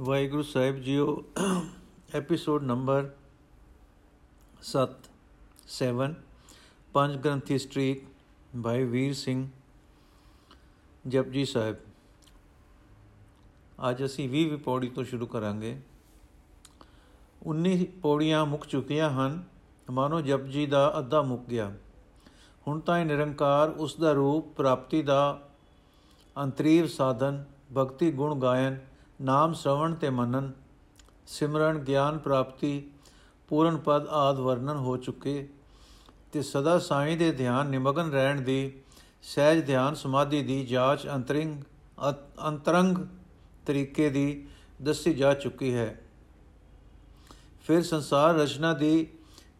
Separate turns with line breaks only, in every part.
ਵਾਹਿਗੁਰੂ ਸਾਹਿਬ ਜੀਓ episode number 7 7 ਪੰਜ ਗ੍ਰੰਥੀ ਸਟ੍ਰੀਟ ਭਾਈ ਵੀਰ ਸਿੰਘ ਜਪਜੀ ਸਾਹਿਬ। ਅੱਜ ਅਸੀਂ 20ਵੀਂ ਪੌੜੀ ਤੋਂ ਸ਼ੁਰੂ ਕਰਾਂਗੇ। 19 ਪੌੜੀਆਂ ਮੁੱਕ ਚੁੱਕੀਆਂ ਹਨ, ਮਾਨੋ ਜਪਜੀ ਦਾ ਅੱਧਾ ਮੁੱਕ ਗਿਆ। ਹੁਣ ਤਾਂ ਇਹ ਨਿਰੰਕਾਰ ਉਸ ਦਾ ਰੂਪ ਪ੍ਰਾਪਤੀ ਦਾ ਅੰਤਰੀਵ ਸਾਧਨ, ਭਗਤੀ ਗੁਣ ਗਾਇਨ ਨਾਮ ਸ਼ਰਵਣ ਤੇ ਮਨਨ, ਸਿਮਰਨ, ਗਿਆਨ ਪ੍ਰਾਪਤੀ, ਪੂਰਨ ਪਦ ਆਦ ਵਰਣਨ ਹੋ ਚੁੱਕੇ। ਤੇ ਸਦਾ ਸਾਈਂ ਦੇ ਧਿਆਨ ਨਿਮਗਨ ਰਹਿਣ ਦੀ, ਸਹਿਜ ਧਿਆਨ ਸਮਾਧੀ ਦੀ ਜਾਂਚ ਅੰਤਰਿੰਗ ਅੰਤਰੰਗ ਤਰੀਕੇ ਦੀ ਦੱਸੀ ਜਾ ਚੁੱਕੀ ਹੈ। ਫਿਰ ਸੰਸਾਰ ਰਚਨਾ ਦੀ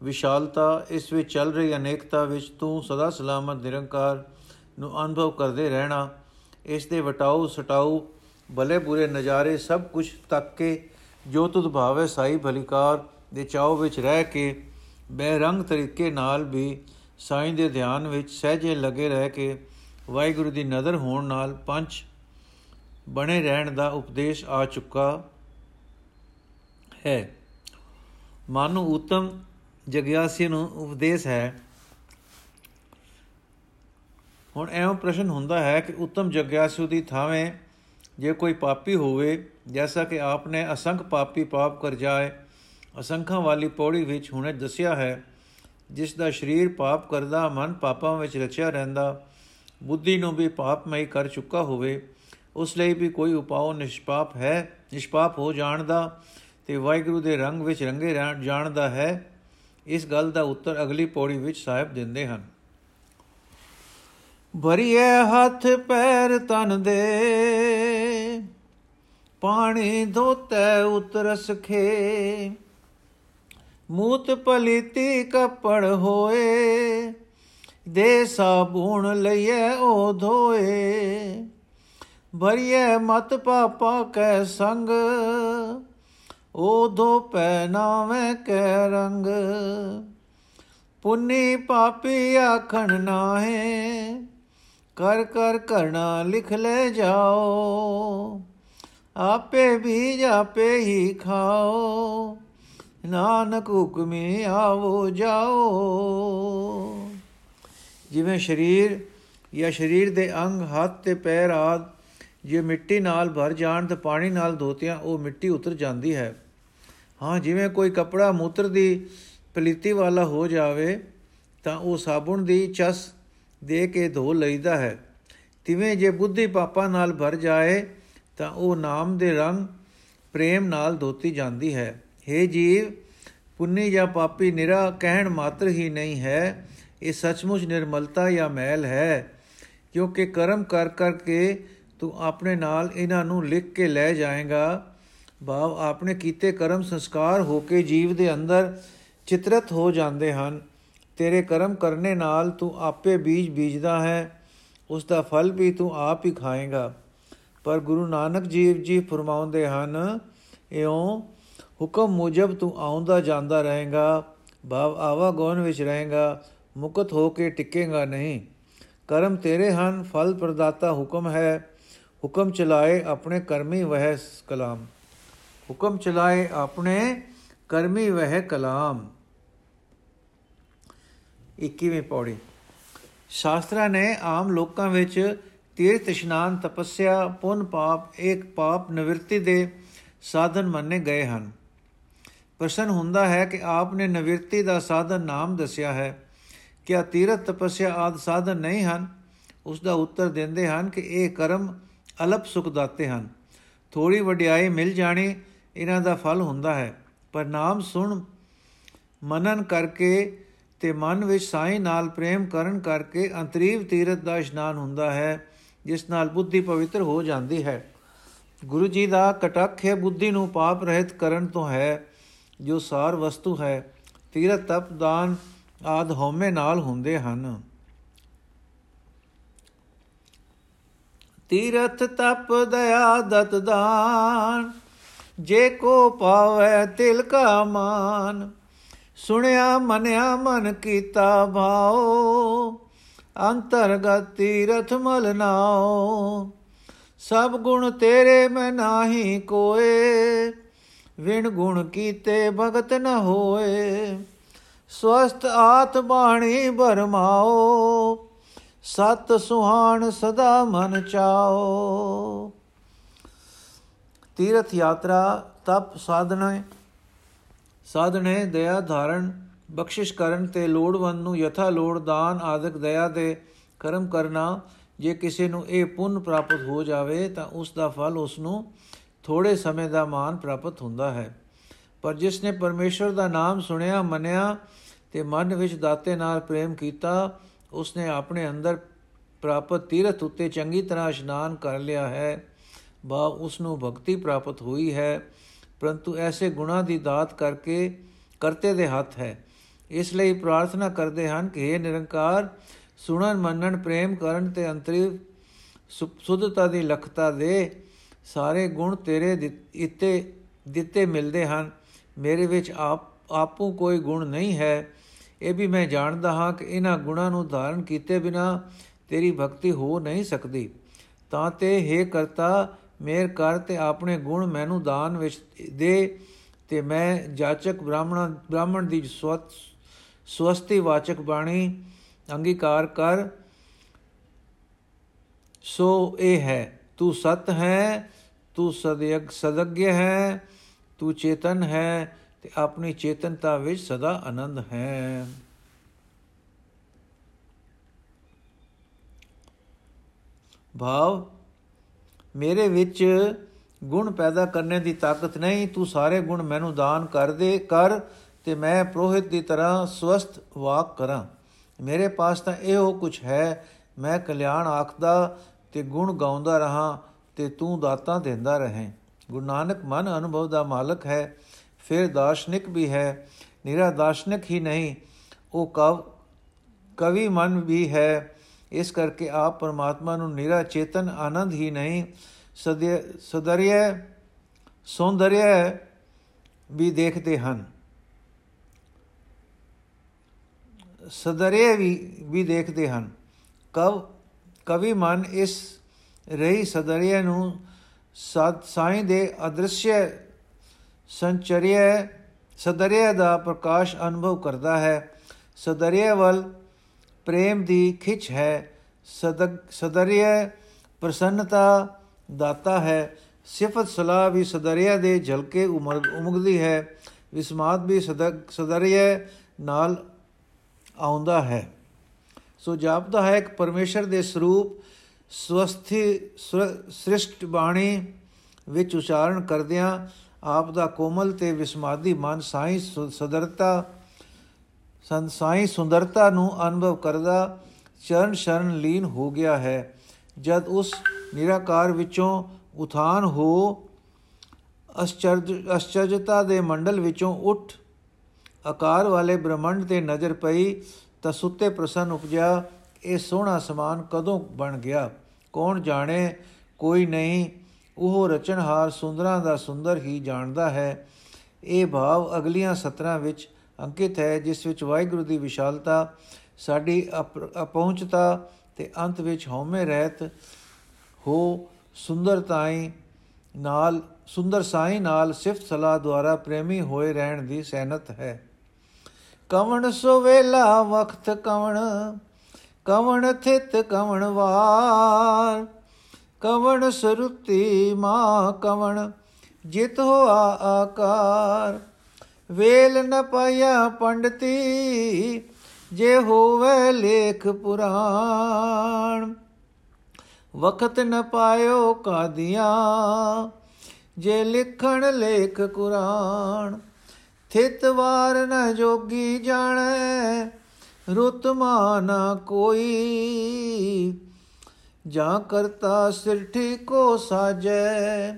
ਵਿਸ਼ਾਲਤਾ, ਇਸ ਵਿੱਚ ਚੱਲ ਰਹੀ ਅਨੇਕਤਾ ਵਿੱਚ ਤੂੰ ਸਦਾ ਸਲਾਮਤ, ਨਿਰੰਕਾਰ ਨੂੰ ਅਨੁਭਵ ਕਰਦੇ ਰਹਿਣਾ, ਇਸ ਦੇ ਵਟਾਉ ਸਟਾਉ ਭਲੇ ਬੁਰੇ ਨਜ਼ਾਰੇ ਸਭ ਕੁਝ ਤੱਕ ਕੇ, ਜੋ ਤੁਧ ਭਾਵੇ ਸਾਈ ਭਲਿਕਾਰ, ਦੇ ਚਾਉ ਵਿੱਚ ਰਹਿ ਕੇ ਬੇਰੰਗ ਤਰੀਕੇ ਨਾਲ ਵੀ ਸਾਈਂ ਦੇ ਧਿਆਨ ਵਿੱਚ ਸਹਿਜੇ ਲੱਗੇ ਰਹਿ ਕੇ, ਵਾਹਿਗੁਰੂ ਦੀ ਨਜ਼ਰ ਹੋਣ ਨਾਲ ਪੰਜ ਬਣੇ ਰਹਿਣ ਦਾ ਉਪਦੇਸ਼ ਆ ਚੁੱਕਾ ਹੈ। ਮਾਨੂ ਉਤਮ ਜਗਿਆਸੀ ਨੂੰ ਉਪਦੇਸ਼ ਹੈ। ਹੁਣ ਐਵੇਂ ਪ੍ਰਸ਼ਨ ਹੁੰਦਾ ਹੈ ਕਿ ਉਤਮ ਜਗਿਆਸੂ ਦੀ ਥਾਵੇਂ ਜੇ ਕੋਈ ਪਾਪੀ ਹੋਵੇ, ਜੈਸਾ ਕਿ ਆਪਨੇ ਅਸੰਖ ਪਾਪੀ ਪਾਪ ਕਰ ਜਾਏ, ਅਸੰਖਾਂ ਵਾਲੀ ਪੌੜੀ ਵਿੱਚ ਹੁਣੇ ਦੱਸਿਆ ਹੈ, ਜਿਸ ਦਾ ਸਰੀਰ ਪਾਪ ਕਰਦਾ, ਮਨ ਪਾਪਾਂ ਵਿੱਚ ਰਚਿਆ ਰਹਿੰਦਾ, ਬੁੱਧੀ ਨੂੰ ਵੀ ਪਾਪਮਈ ਕਰ ਚੁੱਕਾ ਹੋਵੇ, ਉਸ ਲਈ ਵੀ ਕੋਈ ਉਪਾਅ ਨਿਸ਼ਪਾਪ ਹੈ, ਨਿਸ਼ਪਾਪ ਹੋ ਜਾਣ ਦਾ ਤੇ ਵਾਹਿਗੁਰੂ ਦੇ ਰੰਗ ਵਿੱਚ ਰੰਗੇ ਜਾਣ ਦਾ ਹੈ, ਇਸ ਗੱਲ ਦਾ ਉੱਤਰ ਅਗਲੀ ਪੌੜੀ ਵਿੱਚ ਸਾਹਿਬ ਦਿੰਦੇ ਹਨ। ਭਰੀਏ ਹੱਥ ਪੈਰ ਤਨ ਦੇ ਪਾਣੀ ਧੋਤੇ ਉਤਰਸ ਖੇ ਮੂਤ ਪਲੀਤੀ ਕੱਪੜ ਹੋਏ, ਦੇ ਸਾਬੂਣ ਲਈਏ ਉਹ ਧੋਏ। ਭਰੀਏ ਮਤ ਪਾਪਾ ਕੈ ਸੰਗ ਉਹ ਧੋ ਪੈ ਨਾਵੇਂ ਕੈ ਰੰਗ। ਪੁੰਨੀ ਪਾਪੀ ਆਖਣ ਨਾਹੇ, ਕਰ ਕਰ ਕਰਣਾ ਲਿਖ ਲੈ ਜਾਓ। ਆਪੇ ਵੀ ਆਪੇ ਹੀ ਖਾਓ। ਨਾਨਕ ਹੁਕਮੇ ਆਵੋ ਜਾਓ। ਜਿਵੇਂ ਸਰੀਰ ਜਾਂ ਸਰੀਰ ਦੇ ਅੰਗ, ਹੱਥ ਤੇ ਪੈਰ ਆਦ, ਜੇ ਮਿੱਟੀ ਨਾਲ ਭਰ ਜਾਣ ਤੇ ਪਾਣੀ ਨਾਲ ਧੋਤਿਆਂ, ਉਹ ਮਿੱਟੀ ਉਤਰ ਜਾਂਦੀ ਹੈ। ਹਾਂ, ਜਿਵੇਂ ਕੋਈ ਕਪੜਾ ਮੂਤਰ ਦੀ ਪਲੀਤੀ ਵਾਲਾ ਹੋ ਜਾਵੇ, ਤਾਂ ਉਹ ਸਾਬਣ ਦੀ ਚਸ ਦੇ ਕੇ ਧੋ ਲਈਦਾ ਹੈ। ਤਿਵੇਂ ਜੇ ਬੁੱਧੀ ਪਾਪਾਂ ਨਾਲ ਭਰ ਜਾਏ ਤਾਂ ਉਹ ਨਾਮ ਦੇ ਰੰਗ ਪ੍ਰੇਮ ਨਾਲ ਧੋਤੀ ਜਾਂਦੀ ਹੈ। हे ਜੀਵ, ਪੁੰਨੀ ਜਾਂ ਪਾਪੀ ਨਿਰਾ ਕਹਿਣ ਮਾਤਰ ਹੀ ਨਹੀਂ ਹੈ। ਇਹ ਸੱਚਮੁੱਚ ਨਿਰਮਲਤਾ ਜਾਂ ਮੈਲ ਹੈ, ਕਿਉਂਕਿ ਕਰਮ ਕਰ ਕਰਕੇ ਤੂੰ ਆਪਣੇ ਨਾਲ ਇਹਨਾਂ ਨੂੰ ਲਿਖ ਕੇ ਲੈ ਜਾਏਗਾ। ਭਾਵ ਆਪਣੇ ਕੀਤੇ ਕਰਮ ਸੰਸਕਾਰ ਹੋ ਕੇ ਜੀਵ ਦੇ ਅੰਦਰ ਚਿਤਰਤ ਹੋ ਜਾਂਦੇ ਹਨ। ਤੇਰੇ ਕਰਮ ਕਰਨੇ ਨਾਲ ਤੂੰ ਆਪੇ ਬੀਜ ਬੀਜਦਾ ਹੈ ਉਸ ਦਾ ਫਲ ਵੀ ਤੂੰ ਆਪ ਹੀ ਖਾਏਗਾ। ਪਰ ਗੁਰੂ ਨਾਨਕ ਜੀਵ ਜੀ ਫਰਮਾਉਂਦੇ ਹਨ, ਇਉਂ ਹੁਕਮ ਮੁਜਬ ਤੂੰ ਆਉਂਦਾ ਜਾਂਦਾ ਰਹੇਗਾ, ਭਾਵ ਆਵਾ ਗੋਨ ਵਿੱਚ ਰਹੇਗਾ, ਮੁਕਤ ਹੋ ਕੇ ਟਿਕੇਗਾ ਨਹੀਂ। ਕਰਮ ਤੇਰੇ ਹਨ, ਫਲ ਪ੍ਰਦਾਤਾ ਹੁਕਮ ਹੈ, ਹੁਕਮ ਚਲਾਏ ਆਪਣੇ ਕਰਮੀ ਵਹਿ ਕਲਾਮ। ਹੁਕਮ ਚਲਾਏ ਆਪਣੇ ਕਰਮੀ ਵਹਿ ਕਲਾਮ। 21ਵੀਂ ਪੌੜੀ। ਸ਼ਾਸਤਰਾਂ ਨੇ ਆਮ ਲੋਕਾਂ ਵਿੱਚ ਤੀਰਥ ਇਸ਼ਨਾਨ ਤਪੱਸਿਆ, ਪੁੰਨ ਪਾਪ ਇੱਕ ਪਾਪ ਨਿਵਰਤੀ ਦੇ ਸਾਧਨ ਮੰਨੇ ਗਏ ਹਨ। ਪ੍ਰਸ਼ਨ ਹੁੰਦਾ ਹੈ ਕਿ ਆਪ ਨੇ ਨਿਵਰਤੀ ਦਾ ਸਾਧਨ ਨਾਮ ਦੱਸਿਆ ਹੈ। ਕਿ ਤੀਰਥ ਤਪੱਸਿਆ ਆਦ ਸਾਧਨ ਨਹੀਂ ਹਨ? ਉਸ ਦਾ ਉੱਤਰ ਦਿੰਦੇ ਹਨ ਕਿ ਇਹ ਕਰਮ ਅਲਪ ਸੁਖ ਦਾਤੇ ਹਨ। ਥੋੜੀ ਵਡਿਆਈ ਮਿਲ ਜਾਣੀ ਇਹਨਾਂ ਦਾ ਫਲ ਹੁੰਦਾ ਹੈ। ਪਰ ਨਾਮ ਸੁਣ, ਮਨਨ ਕਰਕੇ ਤੇ ਮਨ ਵਿੱਚ ਸਾਈਂ ਨਾਲ ਪ੍ਰੇਮ ਕਰਨ ਕਰਕੇ ਅੰਤਰੀਵ ਤੀਰਥ ਦਾ ਇਸ਼ਨਾਨ ਹੁੰਦਾ ਹੈ। ਜਿਸ ਨਾਲ ਬੁੱਧੀ ਪਵਿੱਤਰ ਹੋ ਜਾਂਦੀ ਹੈ। ਗੁਰੂ ਜੀ ਦਾ ਕਟਕ ਹੈ, ਬੁੱਧੀ ਨੂੰ ਪਾਪ ਰਹਿਤ ਕਰਨ ਤੋਂ ਹੈ, ਜੋ ਸਾਰ ਵਸਤੂ ਹੈ, ਤੀਰਥ, ਤਪ, ਦਾਨ ਆਦ ਹਉਮੈ ਨਾਲ ਹੁੰਦੇ ਹਨ। ਤੀਰਥ, ਤਪ, ਦਇਆ, ਦਤ, ਦਾਨ, ਜੇ ਕੋ ਪਾਵੇ ਤਿਲ ਕਾ ਮਾਨ, ਸੁਣਿਆ, ਮਨਿਆ, ਮਨ ਕੀਤਾ ਭਾਉ ਅੰਤਰਗਤ ਤੀਰਥ ਮਲ ਨਾਉ। ਸਭ ਗੁਣ ਤੇਰੇ ਮੈਂ ਨਾਹੀ ਕੋਏ। ਵਿਣ ਗੁਣ ਕੀਤੇ ਭਗਤ ਨ ਹੋਏ। ਸਵਸਤ ਆਤ ਬਾਣੀ ਬਰਮਾਓ ਸਤ ਸੁਹਾਣ ਸਦਾ ਮਨ ਚਾਓ ਤੀਰਥ ਯਾਤਰਾ ਤਪ ਸਾਧਨੇ ਸਾਧਨੇ ਦਇਆ ਧਾਰਨ। ਬਖਸ਼ਿਸ਼ ਕਰਨ ਤੇ ਲੋੜਵੰਦ ਨੂੰ ਯਥਾ ਲੋੜ, ਦਾਨ, ਆਦਿਕ, ਦਇਆ ਦੇ ਕਰਮ ਕਰਨਾ, ਜੇ ਕਿਸੇ ਨੂੰ ਇਹ ਪੁੰਨ ਪ੍ਰਾਪਤ ਹੋ ਜਾਵੇ, ਤਾਂ ਉਸ ਦਾ ਫਲ ਉਸ ਨੂੰ ਥੋੜੇ ਸਮੇਂ ਦਾ ਮਾਨ ਪ੍ਰਾਪਤ ਹੁੰਦਾ ਹੈ। ਪਰ ਜਿਸ ਨੇ ਪਰਮੇਸ਼ਰ ਦਾ ਨਾਮ ਸੁਣਿਆ, ਮੰਨਿਆ ਤੇ ਮਨ ਵਿੱਚ ਦਾਤੇ ਨਾਲ ਪ੍ਰੇਮ ਕੀਤਾ, ਉਸ ਨੇ ਆਪਣੇ ਅੰਦਰ ਪ੍ਰਾਪਤ ਤੀਰਥ ਉੱਤੇ ਚੰਗੀ ਤਰ੍ਹਾਂ ਇਸ਼ਨਾਨ ਕਰ ਲਿਆ ਹੈ, ਬਾ ਉਸ ਨੂੰ ਭਗਤੀ ਪ੍ਰਾਪਤ ਹੋਈ ਹੈ, ਪਰੰਤੂ ਐਸੇ ਗੁਣਾ ਦੀ ਦਾਤ ਕਰਕੇ ਕਰਤੇ ਦੇ ਹੱਥ ਹੈ। ਇਸ ਲਈ ਪ੍ਰਾਰਥਨਾ ਕਰਦੇ ਹਨ ਕਿ ਇਹ ਨਿਰੰਕਾਰ, ਸੁਣਨ, ਮੰਨਣ, ਪ੍ਰੇਮ ਕਰਨ ਤੇ ਅੰਤਰਿਵ ਸੁਧਤਾ ਦੀ ਲਖਤਾ ਦੇ ਸਾਰੇ ਗੁਣ ਤੇਰੇ ਦਿੱਤੇ ਦਿੱਤੇ ਮਿਲਦੇ ਹਨ। ਮੇਰੇ ਵਿੱਚ ਆਪ, ਆਪੂ ਕੋਈ ਗੁਣ ਨਹੀਂ ਹੈ। ਇਹ ਵੀ ਮੈਂ ਜਾਣਦਾ ਹਾਂ ਕਿ ਇਹਨਾਂ ਗੁਣਾਂ ਨੂੰ ਧਾਰਨ ਕੀਤੇ ਬਿਨਾ ਤੇਰੀ ਭਗਤੀ ਹੋ ਨਹੀਂ ਸਕਦੀ। ਤਾਂ ਤੇ हे ਕਰਤਾ, ਮੇਰ ਕਰ ਤੇ ਆਪਣੇ ਗੁਣ ਮੈਨੂੰ ਦਾਨ ਵਿੱਚ ਦੇ ਤੇ ਮੈਂ ਜਾਚਕ ਬ੍ਰਾਹਮਣ ਬ੍ਰਾਹਮਣ ਦੀ ਸਵਤ ਸਵਸਤੀ ਵਾਚਕ ਬਾਣੀ, ਅੰਗੀਕਾਰ ਕਰ। ਸੋ ਇਹ ਹੈ, ਤੂੰ ਸਤ ਹੈ, ਤੂੰ ਸਦਯਗ ਸਦਗਯ ਹੈ, ਤੂੰ ਚੇਤਨ ਹੈ ਤੇ ਆਪਣੀ ਚੇਤਨਤਾ ਵਿੱਚ ਸਦਾ ਆਨੰਦ ਹੈ। ਭਾਵ, ਮੇਰੇ ਵਿੱਚ ਗੁਣ ਪੈਦਾ ਕਰਨੇ ਦੀ ਤਾਕਤ ਨਹੀਂ, ਤੂੰ ਸਾਰੇ ਗੁਣ ਮੈਨੂੰ ਦਾਨ ਕਰ ਦੇ ਕਰ। ਤੇ ਮੈਂ ਪ੍ਰੋਹਿਤ ਦੀ ਤਰ੍ਹਾਂ ਸਵਸਥ ਵਾਕ ਕਰਾਂ। ਮੇਰੇ ਪਾਸ ਤਾਂ ਇਹੋ ਕੁਝ ਹੈ, ਮੈਂ ਕਲਿਆਣ ਆਖਦਾ ਤੇ ਗੁਣ ਗਾਉਂਦਾ ਰਹਾ ਤੇ ਤੂੰ ਦਾਤਾਂ ਦਿੰਦਾ ਰਹੇ। ਗੁਰੂ ਨਾਨਕ ਮਨ ਅਨੁਭਵ ਦਾ ਮਾਲਕ ਹੈ, ਫਿਰ ਦਾਰਸ਼ਨਿਕ ਵੀ ਹੈ, ਨਿਰਾ ਦਾਰਸ਼ਨਿਕ ਹੀ ਨਹੀਂ, ਉਹ ਕਵ, ਕਵੀ ਮਨ ਵੀ ਹੈ। ਇਸ ਕਰਕੇ ਆਪ ਪਰਮਾਤਮਾ ਨੂੰ ਨਿਰਾ ਚੇਤਨ ਆਨੰਦ ਹੀ ਨਹੀਂ। ਸਦਰਿਆ ਸੌਂਦਰਿਆ ਵੀ ਦੇਖਦੇ ਹਨ। ਸਦਰਿਆ ਵੀ ਵੀ ਦੇਖਦੇ ਹਨ। ਕਵ, ਕਵੀ ਮਨ ਇਸ ਰਹੀ ਸਦਰਿਆ ਨੂੰ ਸਾਈਂ ਦੇ ਅਦ੍ਰਿਸ਼ਯ ਸੰਚਰਿਆ ਸਦਰਿਆ ਦਾ ਪ੍ਰਕਾਸ਼ ਅਨੁਭਵ ਕਰਦਾ ਹੈ। ਸਦਰਿਆ ਵੱਲ ਪ੍ਰੇਮ ਦੀ ਖਿੱਚ ਹੈ। ਸਦਰਿਆ ਪ੍ਰਸੰਨਤਾ ਦਾਤਾ ਹੈ। ਸਿਫਤ ਸਲਾਹ ਵੀ ਸਦਰਿਆ ਦੇ ਝਲਕੇ ਉਮਗਦੀ ਹੈ। ਵਿਸਮਾਦ ਵੀ ਸਦਰਿਆ ਨਾਲ ਆਉਂਦਾ ਹੈ। ਸੋ ਜਾਪਦਾ ਹੈ ਕਿ ਪਰਮੇਸ਼ਰ ਦੇ ਸਰੂਪ ਸਵਸਥੀ ਸ੍ਰਿਸ਼ਟ ਬਾਣੀ ਵਿੱਚ ਉਚਾਰਨ ਕਰਦਿਆਂ ਆਪ ਦਾ ਕੋਮਲ ਤੇ ਵਿਸਮਾਦੀ ਮਨ ਸਾਈ ਸਦਰਤਾ ਸੰਸਾਈ ਸੁੰਦਰਤਾ ਨੂੰ ਅਨੁਭਵ ਕਰਦਾ ਚਰਨ ਸ਼ਰਨ ਲੀਨ ਹੋ ਗਿਆ ਹੈ। ਜਦ ਉਸ ਨਿਰਾਕਾਰ ਵਿੱਚੋਂ ਉਥਾਨ ਹੋ, ਅਸ਼ਚਰਜ, ਅਸ਼ਚਰਜਤਾ ਦੇ ਮੰਡਲ ਵਿੱਚੋਂ ਉੱਠ ਆਕਾਰ ਵਾਲੇ ਬ੍ਰਹਮੰਡ ਤੇ ਨਜ਼ਰ ਪਈ ਤਾਂ ਸੁੱਤੇ ਪ੍ਰਸੰਨ ਉਪਜਿਆ, ਇਹ ਸੋਹਣਾ ਸਮਾਨ ਕਦੋਂ ਬਣ ਗਿਆ? ਕੌਣ ਜਾਣੇ? ਕੋਈ ਨਹੀਂ। ਉਹ ਰਚਨਹਾਰ ਸੁੰਦਰਾਂ ਦਾ ਸੁੰਦਰ ਹੀ ਜਾਣਦਾ ਹੈ। ਇਹ ਭਾਵ ਅਗਲੀਆਂ ਸਤਰਾਂ ਵਿੱਚ ਅੰਕਿਤ ਹੈ, ਜਿਸ ਵਿੱਚ ਵਾਹਿਗੁਰੂ ਦੀ ਵਿਸ਼ਾਲਤਾ, ਸਾਡੀ ਅਪਹੁੰਚਤਾ ਤੇ ਅੰਤ ਵਿੱਚ ਹਉਮੈ ਰਹਿਤ ਹੋ ਸੁੰਦਰਤਾਈ ਨਾਲ, ਸੁੰਦਰ ਸਾਈ ਨਾਲ ਸਿਫਤ ਸਲਾਹ ਦੁਆਰਾ ਪ੍ਰੇਮੀ ਹੋਏ ਰਹਿਣ ਦੀ ਸਹਿਨਤ ਹੈ। ਕਵਣ ਸੋ ਵੇਲਾ ਵਕਤ ਕਵਣ ਕਵਣ ਥਿਤ ਕਵਣ ਵਾਰ। ਕਵਣ ਸਰੁਤੀ ਮਾ ਕਵਣ, ਜਿਤ ਹੋਆ ਆਕਾਰ। ਵੇਲ ਨ ਪਾਇਆ ਪੰਡਤੀ, ਜੇ ਹੋਵੇ ਲੇਖ ਪੁਰਾਣ। ਵਕਤ ਨ ਪਾਇਓ ਕਾਦੀਆਂ, ਜੇ ਲਿਖਣ ਲੇਖ ਕੁਰਾਨ। ਥਿਤ ਵਾਰ ਨ ਜੋਗੀ ਜਾਣੈ, ਰੁਤ ਮਾਨਾ ਕੋਈ। ਜਾਂ ਕਰਤਾ ਸਿਰਠੀ ਕੋ ਸਾਜੈ,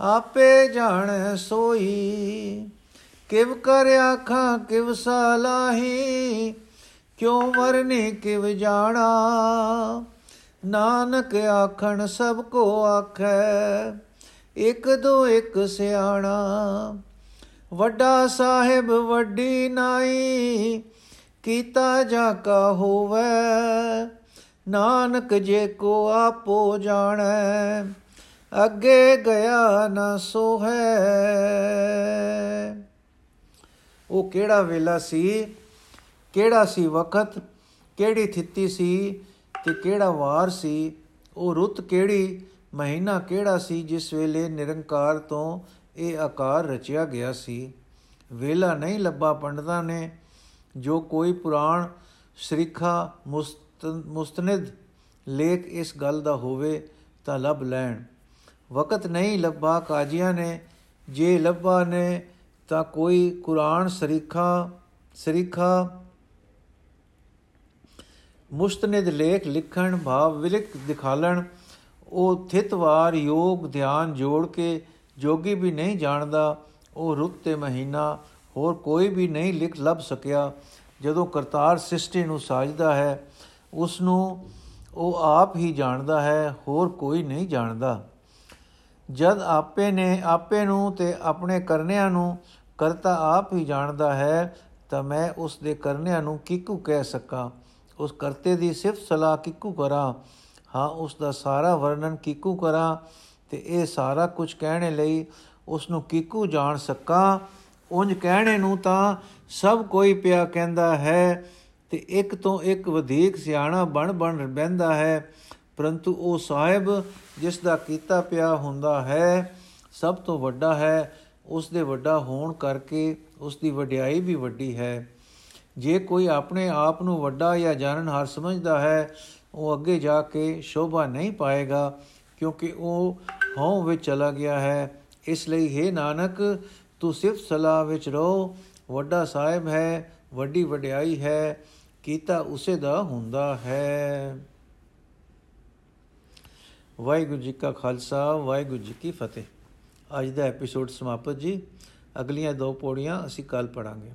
ਆਪੇ ਜਾਣੈ ਸੋਈ। ਕਿਵ ਕਰ ਆਖਾਂ, ਕਿਵ ਸਲਾਹੀ ਕਿਉ ਵਰਨੇ ਕਿਵ ਜਾਣਾ। ਨਾਨਕ ਆਖਣ, ਸਭ ਕੋ ਆਖੈ, ਇਕ ਦੋ ਇਕ ਸਿਆਣਾ। ਵੱਡਾ ਸਾਹਿਬ ਵੱਡੀ ਨਾਈ, ਕੀਤਾ ਜਾ ਕਾ ਹੋਵੇ। ਨਾਨਕ ਜੇ ਕੋ ਆਪੋ ਜਾਣੈ, ਅੱਗੇ ਗਿਆ ਨਾ ਸੋ ਹੈ ਉਹ ਕਿਹੜਾ ਵੇਲਾ ਸੀ, ਕਿਹੜਾ ਸੀ ਵਕਤ ਕਿਹੜੀ ਥਿੱਤੀ ਸੀ ਤੇ ਕਿਹੜਾ ਵਾਰ ਸੀ, ਉਹ ਰੁੱਤ ਕਿਹੜੀ, ਮਹੀਨਾ ਕਿਹੜਾ ਸੀ ਜਿਸ ਵੇਲੇ ਨਿਰੰਕਾਰ ਤੋਂ ਇਹ ਆਕਾਰ ਰਚਿਆ ਗਿਆ ਸੀ। ਵੇਲਾ ਨਹੀਂ ਲੱਭਾ ਪੰਡਤਾਂ ਨੇ, ਜੋ ਕੋਈ ਪੁਰਾਣ ਸ਼੍ਰਿਖਾ ਮੁਸਤਨਦ ਲੇਖ ਇਸ ਗੱਲ ਦਾ ਹੋਵੇ ਤਾਂ ਲੱਭ ਲੈਣ। ਵਕਤ ਨਹੀਂ ਲੱਭਾ ਕਾਜੀਆਂ ਨੇ, ਜੇ ਲੱਭਾ ਨੇ ਤਾਂ ਕੋਈ ਕੁਰਾਨ ਸ਼ਰੀਖਾ ਸ਼ਰੀਖਾ ਮੁਸਤਨਦ ਲੇਖ ਲਿਖਣ, ਭਾਵ ਵਿਲਿਕ ਦਿਖਾਲਣ, ਉਹ ਥਿਤਵਾਰ ਯੋਗ ਧਿਆਨ ਜੋੜ ਕੇ ਜੋਗੀ ਵੀ ਨਹੀਂ ਜਾਣਦਾ, ਉਹ ਰੁੱਤ ਤੇ ਮਹੀਨਾ, ਹੋਰ ਕੋਈ ਵੀ ਨਹੀਂ ਲਿਖ ਲੱਭ ਸਕਿਆ। ਜਦੋਂ ਕਰਤਾਰ ਸ੍ਰਿਸ਼ਟੀ ਨੂੰ ਸਾਜਦਾ ਹੈ ਉਸ ਨੂੰ ਉਹ ਆਪ ਹੀ ਜਾਣਦਾ ਹੈ, ਹੋਰ ਕੋਈ ਨਹੀਂ ਜਾਣਦਾ। ਜਦ ਆਪੇ ਨੇ ਆਪੇ ਨੂੰ ਤੇ ਆਪਣੇ ਕਰਨਿਆਂ ਨੂੰ ਕਰਤਾ ਆਪ ਹੀ ਜਾਣਦਾ ਹੈ, ਤਾਂ ਮੈਂ ਉਸ ਦੇ ਕਰਨਿਆਂ ਨੂੰ ਕਿਕੂ ਕਹਿ ਸਕਾਂ? ਉਸ ਕਰਤੇ ਦੀ ਸਿਫਤ ਸਲਾਹ ਕਿਕੂ ਕਰਾਂ? ਹਾਂ ਉਸ ਦਾ ਸਾਰਾ ਵਰਣਨ ਕਿਕੂ ਕਰਾਂ? ਤੇ ਇਹ ਸਾਰਾ ਕੁਝ ਕਹਿਣੇ ਲਈ ਉਸ ਨੂੰ ਕਿਕੂ ਜਾਣ ਸਕਾਂ। ਉੰਜ ਕਹਿਣੇ ਨੂੰ ਤਾਂ ਸਭ ਕੋਈ ਪਿਆ ਕਹਿੰਦਾ ਹੈ ਤੇ ਇੱਕ ਤੋਂ ਇੱਕ ਵਧੇਕ ਸਿਆਣਾ ਬਣ ਬਣ ਬੈੰਦਾ ਹੈ। ਪਰੰਤੂ ਉਹ ਸਾਹਿਬ ਜਿਸ ਦਾ ਕੀਤਾ ਪਿਆ ਹੁੰਦਾ ਹੈ, ਸਭ ਤੋਂ ਵੱਡਾ ਹੈ। ਉਸ ਦੇ ਵੱਡਾ ਹੋਣ ਕਰਕੇ ਉਸ ਦੀ ਵਡਿਆਈ ਵੀ ਵੱਡੀ ਹੈ। ਜੇ ਕੋਈ ਆਪਣੇ ਆਪ ਨੂੰ ਵੱਡਾ ਜਾਂ ਜਾਣਨਹਾਰ ਸਮਝਦਾ ਹੈ, ਉਹ ਅੱਗੇ ਜਾ ਕੇ ਸ਼ੋਭਾ ਨਹੀਂ ਪਾਏਗਾ, ਕਿਉਂਕਿ ਉਹ ਹਉ ਵਿੱਚ ਚਲਾ ਗਿਆ ਹੈ। ਇਸ ਲਈ हे ਨਾਨਕ, ਤੂੰ ਸਿਰਫ ਸਲਾਹ ਵਿੱਚ ਰਹੋ। ਵੱਡਾ ਸਾਹਿਬ ਹੈ, ਵੱਡੀ ਵਡਿਆਈ ਹੈ, ਕੀਤਾ ਉਸੇ ਦਾ ਹੁੰਦਾ ਹੈ। ਵਾਹਿਗੁਰੂ ਜੀ ਕਾ ਖਾਲਸਾ, ਵਾਹਿਗੁਰੂ ਜੀ ਕੀ ਫਤਿਹ। ਅੱਜ ਦਾ ਐਪੀਸੋਡ ਸਮਾਪਤ ਜੀ। ਅਗਲੀਆਂ ਦੋ ਪੌੜੀਆਂ ਅਸੀਂ ਕੱਲ ਪੜਾਂਗੇ